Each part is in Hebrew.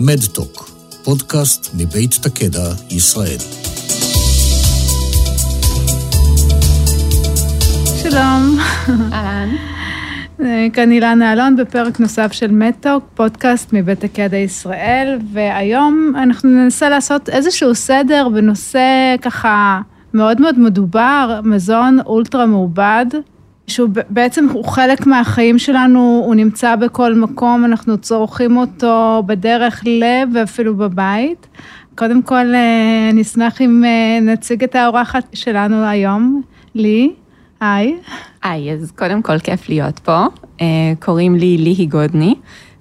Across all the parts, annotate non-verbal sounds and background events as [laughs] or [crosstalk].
מדטוק, פודקאסט מבית תקדע, ישראל. שלום. אהלן. [laughs] כאן אילנה אלון בפרק נוסף של מדטוק, פודקאסט מבית תקדע ישראל, והיום אנחנו ננסה לעשות איזשהו סדר בנושא ככה מאוד מאוד מדובר, מזון אולטרה מעובד. שהוא בעצם הוא חלק מהחיים שלנו, הוא נמצא בכל מקום, אנחנו צורכים אותו בדרך לב ואפילו בבית. קודם כל, אה, אני אשמח אם אה, נציג את האורחת שלנו היום, לי. היי. היי, אז קודם כל כיף להיות פה. אה, קוראים לי ליהי גודני,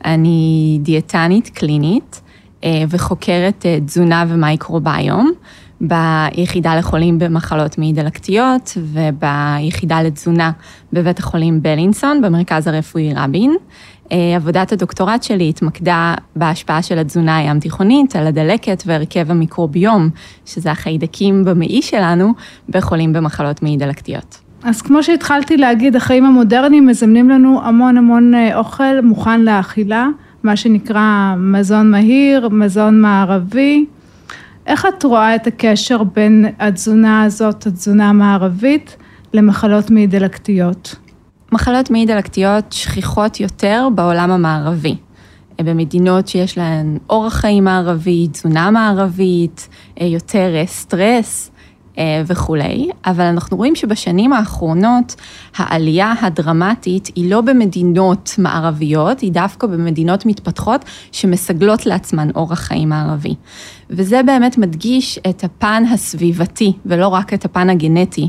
אני דיאטנית קלינית וחוקרת תזונה ומייקרוביום. ביחידה לחולים במחלות מעי דלקתיות וביחידה לתזונה בבית החולים בלינסון, במרכז הרפואי רבין. אה, עבודת הדוקטורט שלי התמקדה בהשפעה של התזונה הים תיכונית על הדלקת והרכב המיקרוביום, שזה החיידקים במעי שלנו, בחולים במחלות מעי דלקתיות. אז כמו שהתחלתי להגיד, החיים המודרניים מזמנים לנו המון המון אה, אוכל מוכן לאכילה, מה שנקרא מזון מהיר, מזון מערבי. איך את רואה את הקשר בין התזונה הזאת, התזונה המערבית, למחלות מעי דלקתיות? מחלות מעי דלקתיות שכיחות יותר בעולם המערבי. במדינות שיש להן אורח חיים מערבי, תזונה מערבית, יותר סטרס, אה, וכולי, אבל אנחנו רואים שבשנים האחרונות העלייה הדרמטית היא לא במדינות מערביות, היא דווקא במדינות מתפתחות שמסגלות לעצמן אורח חיים מערבי. וזה באמת מדגיש את הפן הסביבתי ולא רק את הפן הגנטי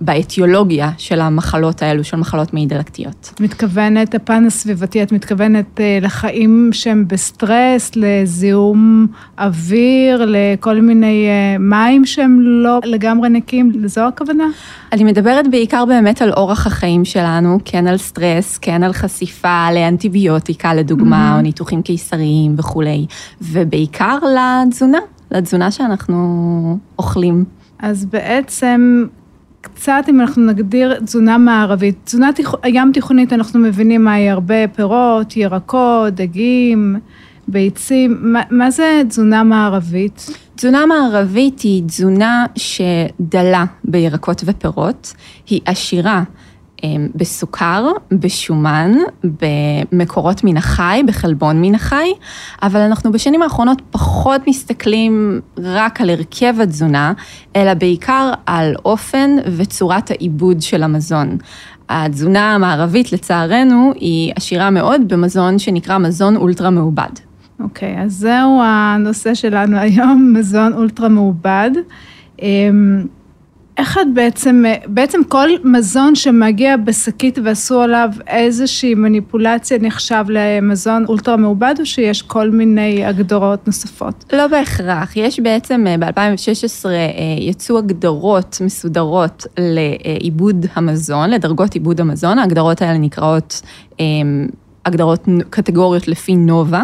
באתיולוגיה של המחלות האלו, של מחלות מעי דלקתיות. את מתכוונת, הפן הסביבתי, את מתכוונת אה, לחיים שהם בסטרס, לזיהום אוויר, לכל מיני אה, מים שהם לא לגמרי נקיים, לזו הכוונה? אני מדברת בעיקר באמת על אורח החיים שלנו, כן על סטרס, כן על חשיפה לאנטיביוטיקה לדוגמה, mm-hmm. או ניתוחים קיסריים וכולי, ובעיקר לתזונה, לתזונה שאנחנו אוכלים. אז בעצם קצת אם אנחנו נגדיר תזונה מערבית, תזונה הים תיכונית אנחנו מבינים מה היא הרבה פירות, ירקות, דגים, ביצים, מה, מה זה תזונה מערבית? תזונה מערבית היא תזונה שדלה בירקות ופירות, היא עשירה בסוכר, בשומן, במקורות מן החי, בחלבון מן החי, אבל אנחנו בשנים האחרונות פחות מסתכלים רק על הרכב התזונה, אלא בעיקר על אופן וצורת העיבוד של המזון. התזונה המערבית, לצערנו, היא עשירה מאוד במזון שנקרא מזון אולטרה מעובד. אוקיי, okay, אז זהו הנושא שלנו היום, מזון אולטרה מעובד. איך את בעצם, בעצם כל מזון שמגיע בשקית ועשו עליו איזושהי מניפולציה נחשב למזון אולטרה מעובד, או שיש כל מיני הגדרות נוספות? לא בהכרח. יש בעצם, אה, ב-2016 אה, יצאו הגדרות מסודרות לעיבוד המזון, לדרגות עיבוד המזון. ההגדרות האלה נקראות אה, הגדרות, קטגוריות לפי נובה.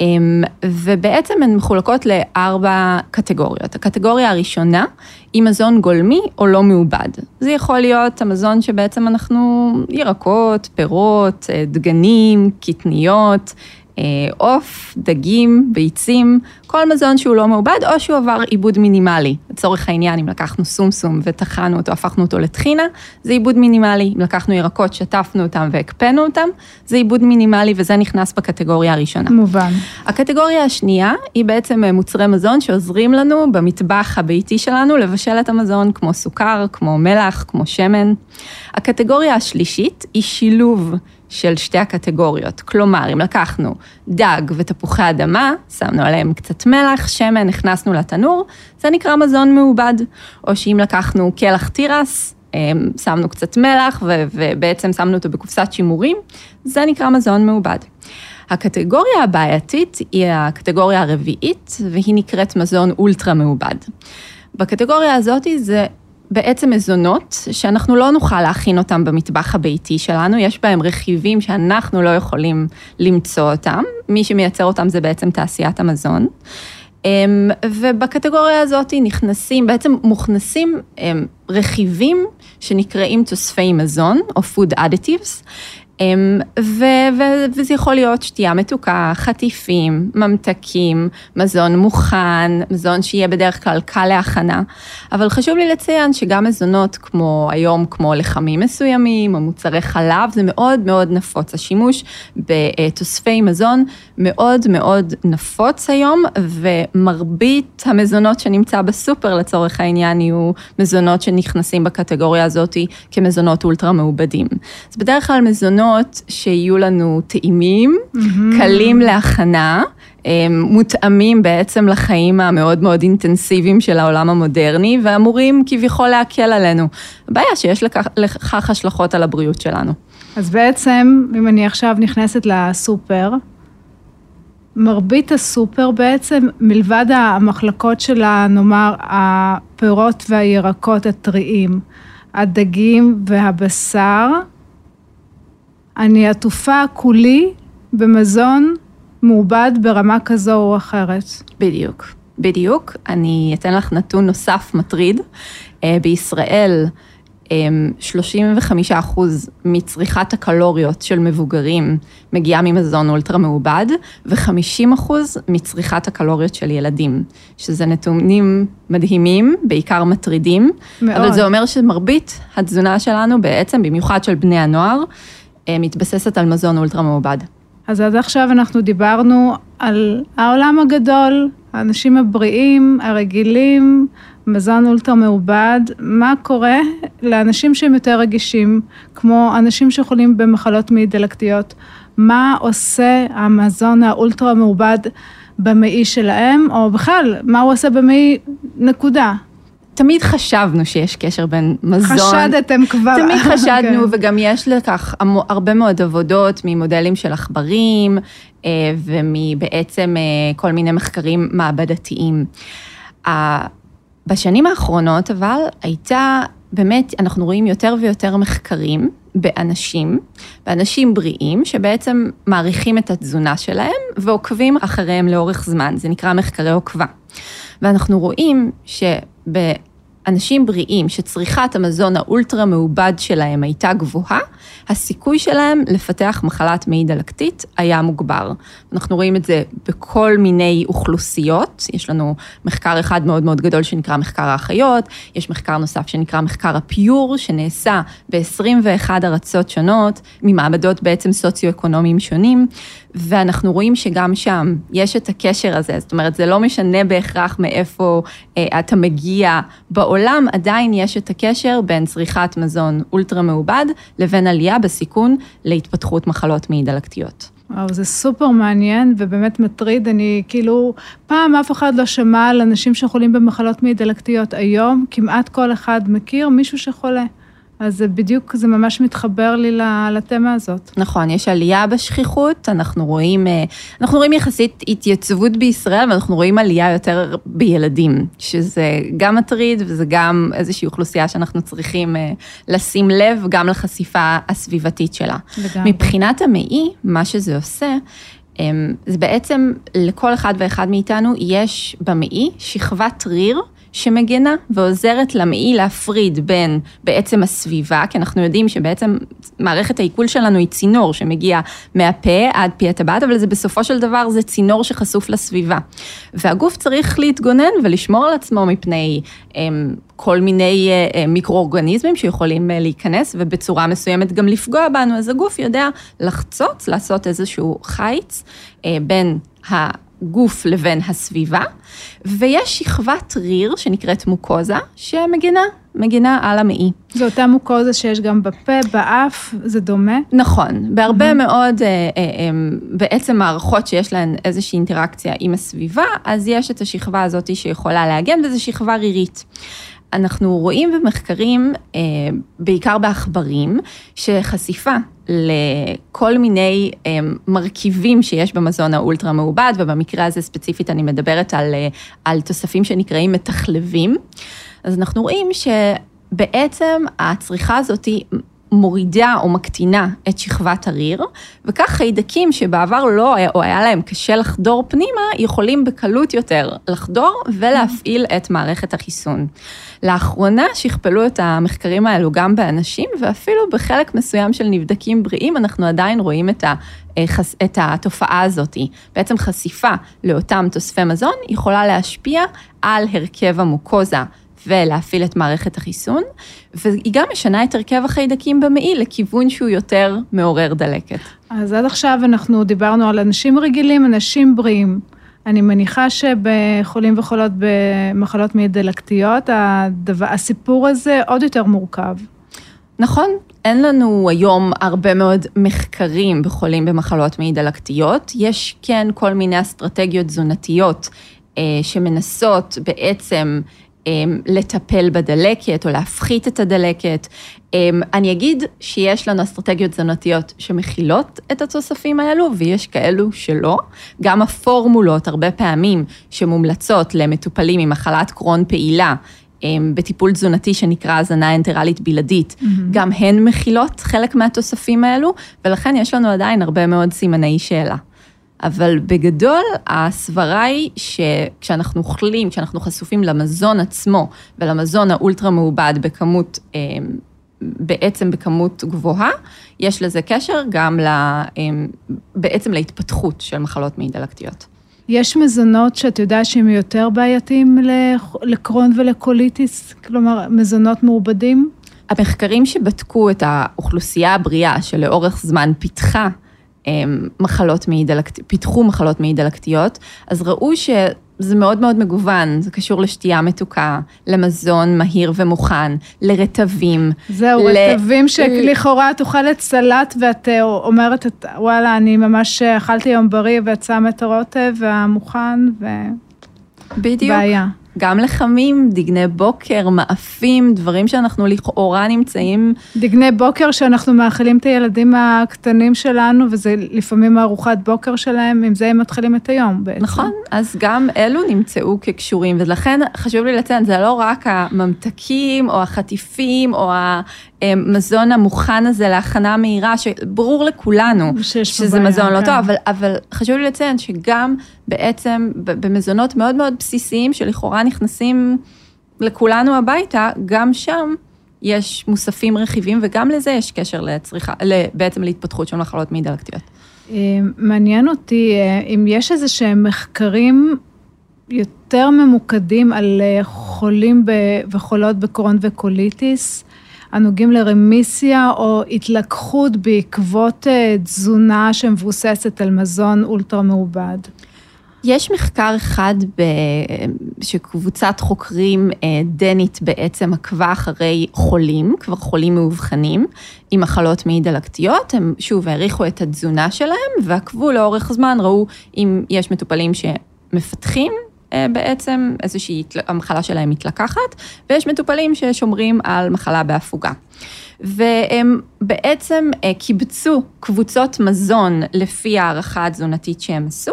אמ, ובעצם הן מחולקות לארבע קטגוריות. הקטגוריה הראשונה היא מזון גולמי או לא מעובד. זה יכול להיות המזון שבעצם אנחנו, ירקות, פירות, אה, דגנים, קטניות, עוף, דגים, ביצים, כל מזון שהוא לא מעובד או שהוא עבר עיבוד מינימלי. לצורך העניין, אם לקחנו סומסום וטחנו אותו, הפכנו אותו לטחינה, זה עיבוד מינימלי. אם לקחנו ירקות, שטפנו אותם והקפאנו אותם, זה עיבוד מינימלי וזה נכנס בקטגוריה הראשונה. מובן. הקטגוריה השנייה היא בעצם אה, מוצרי מזון שעוזרים לנו במטבח הביתי שלנו לבשל את המזון, כמו סוכר, כמו מלח, כמו שמן. הקטגוריה השלישית היא שילוב של שתי הקטגוריות. כלומר, אם לקחנו דג ותפוחי אדמה, שמנו עליהם קצת מלח, שמן, נכנסנו לתנור, זה נקרא מזון מעובד. או שאם לקחנו קלח תירס, אמ, שמנו קצת מלח ובעצם שמנו אותו בקופסת שימורים, זה נקרא מזון מעובד. הקטגוריה הבעייתית היא הקטגוריה הרביעית, והיא נקראת מזון אולטרה מעובד. בקטגוריה הזאת זה בעצם מזונות שאנחנו לא נוכל להכין אותם במטבח הביתי שלנו, יש בהם רכיבים שאנחנו לא יכולים למצוא אותם, מי שמייצר אותם זה בעצם תעשיית המזון. אמ, ובקטגוריה הזאת נכנסים, בעצם מוכנסים אמ, רכיבים שנקראים תוספי מזון, או food additives, ו- ו- וזה יכול להיות שתייה מתוקה, חטיפים, ממתקים, מזון מוכן, מזון שיהיה בדרך כלל קל להכנה. אבל חשוב לי לציין שגם מזונות כמו היום, כמו לחמים מסוימים, או מוצרי חלב, זה מאוד מאוד נפוץ. השימוש בתוספי מזון מאוד מאוד נפוץ היום, ומרבית המזונות שנמצא בסופר לצורך העניין יהיו מזונות שנכנסים בקטגוריה הזאת כמזונות אולטרה מעובדים. אז בדרך כלל מזונות... מזונות שיהיו לנו טעימים, mm-hmm. קלים להכנה, מותאמים בעצם לחיים המאוד מאוד אינטנסיביים של העולם המודרני, ואמורים כביכול להקל עלינו. הבעיה שיש לכך, לכך השלכות על הבריאות שלנו. אז בעצם, אם אני עכשיו נכנסת לסופר, מרבית הסופר בעצם, מלבד המחלקות של, נאמר, הפירות והירקות הטריים, הדגים והבשר, אני עטופה כולי במזון מעובד ברמה כזו או אחרת. בדיוק, בדיוק. אני אתן לך נתון נוסף מטריד. אה, בישראל, 35 אמ, אחוז מצריכת הקלוריות של מבוגרים מגיעה ממזון אולטרה מעובד, ו-50 אחוז מצריכת הקלוריות של ילדים, שזה נתונים מדהימים, בעיקר מטרידים. מאוד. אבל זה אומר שמרבית התזונה שלנו בעצם, במיוחד של בני הנוער, מתבססת על מזון אולטרה מעובד. אז עד עכשיו אנחנו דיברנו על העולם הגדול, האנשים הבריאים, הרגילים, מזון אולטרה מעובד, מה קורה לאנשים שהם יותר רגישים, כמו אנשים שחולים במחלות מעי דלקתיות, מה עושה המזון האולטרה מעובד במעי שלהם, או בכלל, מה הוא עושה במעי נקודה. תמיד חשבנו שיש קשר בין מזון. חשדתם כבר. תמיד [laughs] חשדנו, okay. כן. וגם יש לכך הרבה מאוד עבודות ממודלים של עכברים, אה, ומבעצם אה, כל מיני מחקרים מעבדתיים. בשנים האחרונות, אבל, הייתה, באמת, אנחנו רואים יותר ויותר מחקרים באנשים, באנשים בריאים, שבעצם מעריכים את התזונה שלהם ועוקבים אחריהם לאורך זמן. זה נקרא מחקרי עוקבה. ואנחנו רואים שב... אנשים בריאים שצריכת המזון האולטרה מעובד שלהם הייתה גבוהה, הסיכוי שלהם לפתח מחלת מעי דלקתית היה מוגבר. אנחנו רואים את זה בכל מיני אוכלוסיות, יש לנו מחקר אחד מאוד מאוד גדול שנקרא מחקר האחיות, יש מחקר נוסף שנקרא מחקר הפיור, שנעשה ב-21 ארצות שונות, ממעמדות בעצם סוציו-אקונומיים שונים, ואנחנו רואים שגם שם יש את הקשר הזה, זאת אומרת, זה לא משנה בהכרח מאיפה אה, אתה מגיע בעולם, עדיין יש את הקשר בין צריכת מזון אולטרה מעובד לבין עלייה בסיכון להתפתחות מחלות מעי דלקתיות. וואו, זה סופר מעניין ובאמת מטריד. אני כאילו, פעם אף אחד לא שמע על אנשים שחולים במחלות מעי דלקתיות. היום כמעט כל אחד מכיר מישהו שחולה. אז זה בדיוק, זה ממש מתחבר לי לתמה הזאת. נכון, יש עלייה בשכיחות, אנחנו רואים, אה, אנחנו רואים יחסית התייצבות בישראל, ואנחנו רואים עלייה יותר בילדים, שזה גם מטריד וזה גם איזושהי אוכלוסייה שאנחנו צריכים אה, לשים לב גם לחשיפה הסביבתית שלה. לגמרי. מבחינת המעי, מה שזה עושה, אמ, זה בעצם לכל אחד ואחד מאיתנו יש במעי שכבת ריר. שמגנה ועוזרת למעי להפריד בין בעצם הסביבה, כי אנחנו יודעים שבעצם מערכת העיכול שלנו היא צינור שמגיע מהפה עד פי הטבעת, אבל זה בסופו של דבר זה צינור שחשוף לסביבה. והגוף צריך להתגונן ולשמור על עצמו מפני הם, אמ, כל מיני אה, אה, מיקרואורגניזמים שיכולים אה, להיכנס ובצורה מסוימת גם לפגוע בנו, אז הגוף יודע לחצוץ, לעשות איזשהו חיץ בין ה... הגוף לבין הסביבה, ויש שכבת ריר שנקראת מוקוזה, שמגינה, מגינה על המעי. זו אותה מוקוזה שיש גם בפה, באף, זה דומה? נכון, בהרבה mm-hmm. מאוד אה, אה, אה, בעצם מערכות שיש להן איזושהי אינטראקציה עם הסביבה, אז יש את השכבה הזאת שיכולה להגן, וזו שכבה רירית. אנחנו רואים במחקרים, אה, בעיקר בעכברים, שחשיפה לכל מיני אה, מרכיבים שיש במזון האולטרה מעובד, ובמקרה הזה ספציפית אני מדברת על, אה, על תוספים שנקראים מתחלבים. אז אנחנו רואים שבעצם הצריכה הזאת מורידה או מקטינה את שכבת הריר, וכך חיידקים שבעבר לא היה, או היה להם קשה לחדור פנימה, יכולים בקלות יותר לחדור ולהפעיל את מערכת החיסון. לאחרונה שכפלו את המחקרים האלו גם באנשים, ואפילו בחלק מסוים של נבדקים בריאים, אנחנו עדיין רואים את, ה, את התופעה הזאת. בעצם חשיפה לאותם תוספי מזון יכולה להשפיע על הרכב המוקוזה. ולהפעיל את מערכת החיסון, והיא גם משנה את הרכב החיידקים במעי לכיוון שהוא יותר מעורר דלקת. אז עד עכשיו אנחנו דיברנו על אנשים רגילים, אנשים בריאים. אני מניחה שבחולים וחולות במחלות מעי דלקתיות, הדבר, הסיפור הזה עוד יותר מורכב. נכון, אין לנו היום הרבה מאוד מחקרים בחולים במחלות מעי דלקתיות. יש כן כל מיני אסטרטגיות תזונתיות אה, שמנסות בעצם לטפל בדלקת או להפחית את הדלקת. אמ, אני אגיד שיש לנו אסטרטגיות תזונתיות שמכילות את התוספים האלו, ויש כאלו שלא. גם הפורמולות, הרבה פעמים, שמומלצות למטופלים עם מחלת קרון פעילה, אמ, בטיפול תזונתי שנקרא הזנה אנטרלית בלעדית, mm-hmm. גם הן מכילות חלק מהתוספים האלו, ולכן יש לנו עדיין הרבה מאוד סימני שאלה. אבל בגדול, הסברה היא שכשאנחנו אוכלים, כשאנחנו חשופים למזון עצמו ולמזון האולטרה מעובד בכמות, אה, בעצם בכמות גבוהה, יש לזה קשר גם לה, אה, בעצם להתפתחות של מחלות מעי דלקתיות. יש מזונות שאת יודעת שהם יותר בעייתיים לקרון ולקוליטיס? כלומר, מזונות מעובדים? המחקרים שבדקו את האוכלוסייה הבריאה שלאורך זמן פיתחה מחלות מעי דלקתיות, פיתחו מחלות מעי דלקתיות, אז ראו שזה מאוד מאוד מגוון, זה קשור לשתייה מתוקה, למזון מהיר ומוכן, לרטבים. זהו, ל... רטבים שלכאורה את אוכלת סלט ואת אה, אומרת, וואלה, אני ממש אכלתי יום בריא ואת שמה את הרוטב והמוכן ו... בדיוק. בעיה. גם לחמים, דגני בוקר, מאפים, דברים שאנחנו לכאורה נמצאים... דגני בוקר שאנחנו מאכילים את הילדים הקטנים שלנו, וזה לפעמים ארוחת בוקר שלהם, עם זה הם מתחילים את היום בעצם. נכון, אז גם אלו נמצאו כקשורים, ולכן חשוב לי לציין, זה לא רק הממתקים או החטיפים או המזון המוכן הזה להכנה מהירה, שברור לכולנו שזה בעיה, מזון לא כן. טוב, אבל, אבל חשוב לי לציין שגם בעצם במזונות מאוד מאוד בסיסיים, שלכאורה נכנסים לכולנו הביתה, גם שם יש מוספים רכיבים, וגם לזה יש קשר לצריכה, בעצם להתפתחות של מחלות מעי דלקתיות. אה, מעניין אותי אה, אם יש איזה שהם מחקרים יותר ממוקדים על אה, חולים וחולות בקרון וקוליטיס, הנוגעים לרמיסיה או התלקחות בעקבות תזונה שמבוססת על מזון אולטרה מעובד. יש מחקר אחד ב... שקבוצת חוקרים אה, דנית בעצם עקבה אחרי חולים, כבר חולים מאובחנים, עם מחלות מעי דלקתיות, הם שוב העריכו את התזונה שלהם ועקבו לאורך זמן, ראו אם יש מטופלים שמפתחים אה, בעצם איזושהי, המחלה שלהם מתלקחת, ויש מטופלים ששומרים על מחלה בהפוגה. והם בעצם אה, קיבצו קבוצות מזון לפי הערכה התזונתית שהם עשו,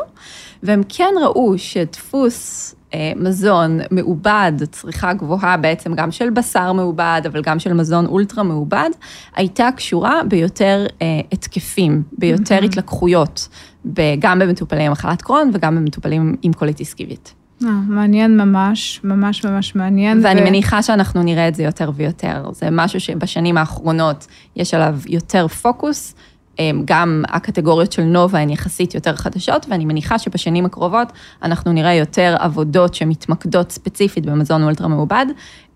והם כן ראו שדפוס אה, מזון מעובד, צריכה גבוהה בעצם גם של בשר מעובד, אבל גם של מזון אולטרה מעובד, הייתה קשורה ביותר אה, התקפים, ביותר mm-hmm. התלקחויות, גם במטופלים עם מחלת קרון וגם במטופלים עם קוליטיס כיבית. אה, מעניין ממש, ממש ממש מעניין. ואני ו... מניחה שאנחנו נראה את זה יותר ויותר. זה משהו שבשנים האחרונות יש עליו יותר פוקוס. אמ, גם הקטגוריות של נובה הן יחסית יותר חדשות, ואני מניחה שבשנים הקרובות אנחנו נראה יותר עבודות שמתמקדות ספציפית במזון אולטרה מעובד,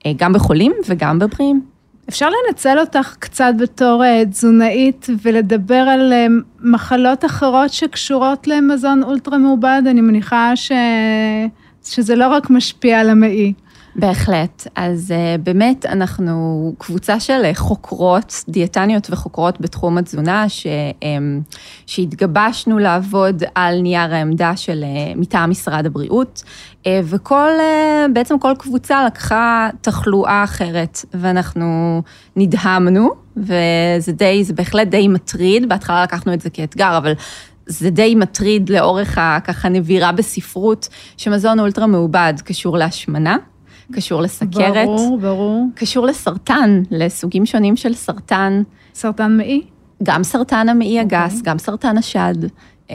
אה, גם בחולים וגם בבריאים. אפשר לנצל אותך קצת בתור אה, תזונאית ולדבר על אה, מחלות אחרות שקשורות למזון אולטרה מעובד, אני מניחה ש... שזה לא רק משפיע על המעי. בהחלט. אז uh, באמת אנחנו קבוצה של חוקרות, דיאטניות וחוקרות בתחום התזונה, ש, um, שהתגבשנו לעבוד על נייר העמדה של uh, מטעם משרד הבריאות, uh, וכל, uh, בעצם כל קבוצה לקחה תחלואה אחרת, ואנחנו נדהמנו, וזה די, זה בהחלט די מטריד, בהתחלה לקחנו את זה כאתגר, אבל זה די מטריד לאורך הככה נבירה בספרות, שמזון אולטרה מעובד קשור להשמנה. קשור לסכרת. ברור, ברור. קשור לסרטן, לסוגים שונים של סרטן. סרטן מעי? גם סרטן המעי הגס, okay. גם סרטן השד. Um,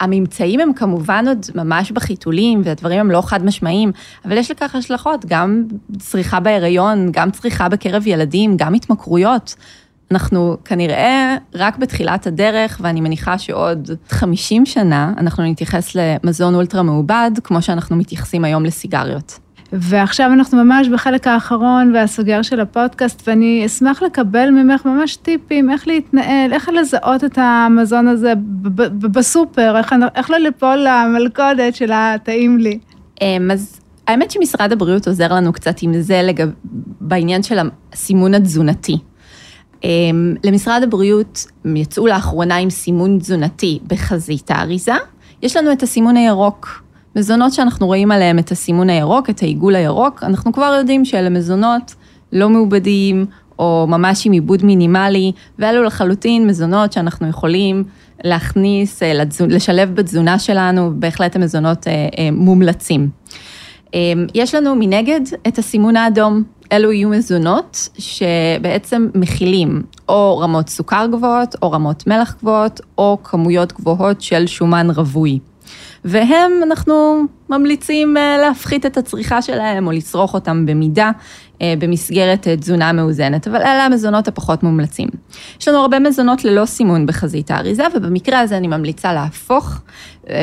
הממצאים הם כמובן עוד ממש בחיתולים, והדברים הם לא חד משמעיים, אבל יש לכך השלכות, גם צריכה בהיריון, גם צריכה בקרב ילדים, גם התמכרויות. אנחנו כנראה רק בתחילת הדרך, ואני מניחה שעוד 50 שנה אנחנו נתייחס למזון אולטרה מעובד, כמו שאנחנו מתייחסים היום לסיגריות. ועכשיו אנחנו ממש בחלק האחרון והסוגר של הפודקאסט, ואני אשמח לקבל ממך ממש טיפים איך להתנהל, איך לזהות את המזון הזה בסופר, איך, איך לא ליפול למלכודת של הטעים לי. אמ, אז האמת שמשרד הבריאות עוזר לנו קצת עם זה לגב, בעניין של הסימון התזונתי. אמ, למשרד הבריאות יצאו לאחרונה עם סימון תזונתי בחזית האריזה. יש לנו את הסימון הירוק. מזונות שאנחנו רואים עליהם את הסימון הירוק, את העיגול הירוק, אנחנו כבר יודעים שאלה מזונות לא מעובדים, או ממש עם עיבוד מינימלי, ואלו לחלוטין מזונות שאנחנו יכולים להכניס, אה, לשלב בתזונה שלנו, בהחלט המזונות אה, אה, מומלצים. יש לנו מנגד את הסימון האדום, אלו יהיו מזונות שבעצם מכילים או רמות סוכר גבוהות, או רמות מלח גבוהות, או כמויות גבוהות של שומן רווי. והם, אנחנו ממליצים אה, להפחית את הצריכה שלהם או לצרוך אותם במידה אה, במסגרת אה, תזונה מאוזנת, אבל אלה המזונות הפחות מומלצים. יש לנו הרבה מזונות ללא סימון בחזית האריזה, ובמקרה הזה אני ממליצה להפוך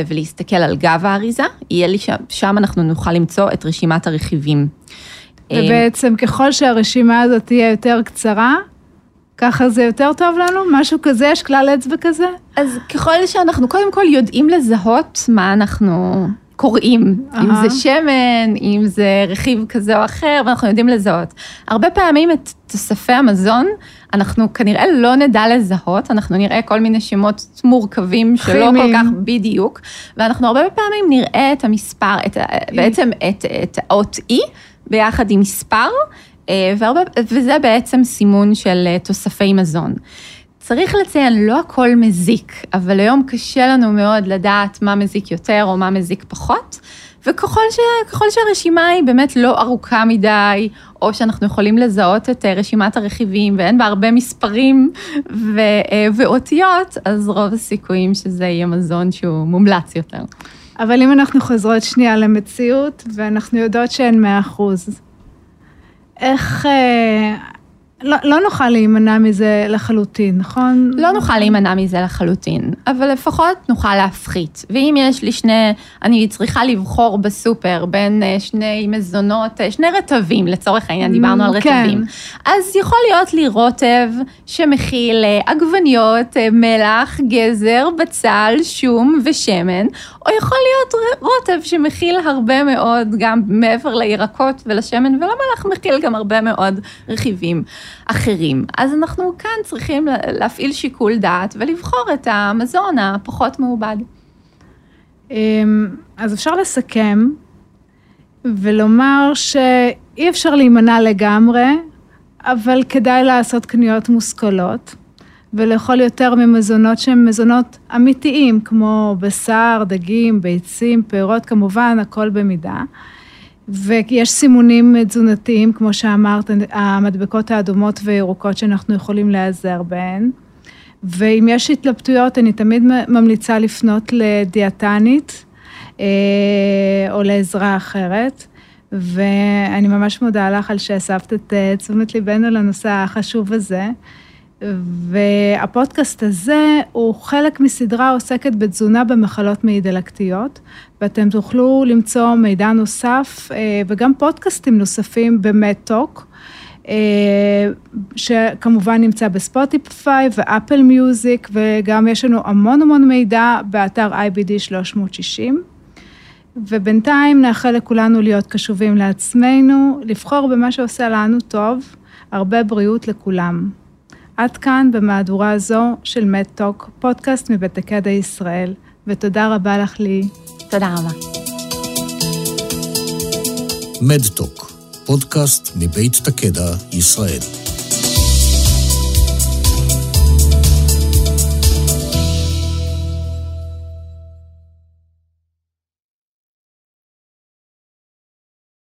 ולהסתכל על גב האריזה, יהיה לי שם, שם אנחנו נוכל למצוא את רשימת הרכיבים. ובעצם ככל שהרשימה הזאת תהיה יותר קצרה, ככה זה יותר טוב לנו? משהו כזה? יש כלל אצבע כזה? אז ככל שאנחנו קודם כל יודעים לזהות מה אנחנו קוראים, uh-huh. אם זה שמן, אם זה רכיב כזה או אחר, ואנחנו יודעים לזהות. הרבה פעמים את תוספי המזון, אנחנו כנראה לא נדע לזהות, אנחנו נראה כל מיני שמות מורכבים שלא חימים. כל כך בדיוק, ואנחנו הרבה פעמים נראה את המספר, את, בעצם את, את האות E ביחד עם מספר, והרבה, וזה בעצם סימון של אה, תוספי מזון. צריך לציין, לא הכל מזיק, אבל היום קשה לנו מאוד לדעת מה מזיק יותר או מה מזיק פחות, וככל ש, שהרשימה היא באמת לא ארוכה מדי, או שאנחנו יכולים לזהות את אה, רשימת הרכיבים ואין בה הרבה מספרים ו, ואותיות, אז רוב הסיכויים שזה יהיה מזון שהוא מומלץ יותר. אבל אם אנחנו חוזרות שנייה למציאות, ואנחנו יודעות שאין 100 אחוז, איך... לא, לא נוכל להימנע מזה לחלוטין, נכון? לא נוכל להימנע מזה לחלוטין, אבל לפחות נוכל להפחית. ואם יש לי שני, אני צריכה לבחור בסופר בין אה, שני מזונות, אה, שני רטבים, לצורך העניין, דיברנו על כן. רטבים. כן. אז יכול להיות לי רוטב שמכיל אה, עגבניות, מלח, גזר, בצל, שום ושמן, או יכול להיות רוטב שמכיל הרבה מאוד, גם מעבר לירקות ולשמן ולמלח, מכיל גם הרבה מאוד רכיבים. אחרים. אז אנחנו כאן צריכים להפעיל שיקול דעת ולבחור את המזון הפחות מעובד. אמ, אז אפשר לסכם ולומר שאי אפשר להימנע לגמרי, אבל כדאי לעשות קניות מושכלות. ולאכול יותר ממזונות שהם מזונות אמיתיים, כמו בשר, דגים, ביצים, פירות, כמובן, הכל במידה. ויש סימונים תזונתיים, כמו שאמרת, המדבקות האדומות וירוקות שאנחנו יכולים להיעזר בהן. ואם יש התלבטויות, אני תמיד ממליצה לפנות לדיאטנית אה, או לעזרה אחרת. ואני ממש מודה לך על שהסבת את אה, תשומת ליבנו לנושא החשוב הזה. והפודקאסט הזה הוא חלק מסדרה עוסקת בתזונה במחלות מעי דלקתיות, ואתם תוכלו למצוא מידע נוסף אה, וגם פודקאסטים נוספים במטוק, אה, שכמובן נמצא בספוטיפיי ואפל מיוזיק, וגם יש לנו המון המון מידע באתר IBD 360. ובינתיים נאחל לכולנו להיות קשובים לעצמנו, לבחור במה שעושה לנו טוב, הרבה בריאות לכולם. עד כאן במהדורה הזו של מדטוק, פודקאסט מבית הקדע ישראל, ותודה רבה לך לי. תודה רבה. מדטוק, פודקאסט מבית תקדע, ישראל.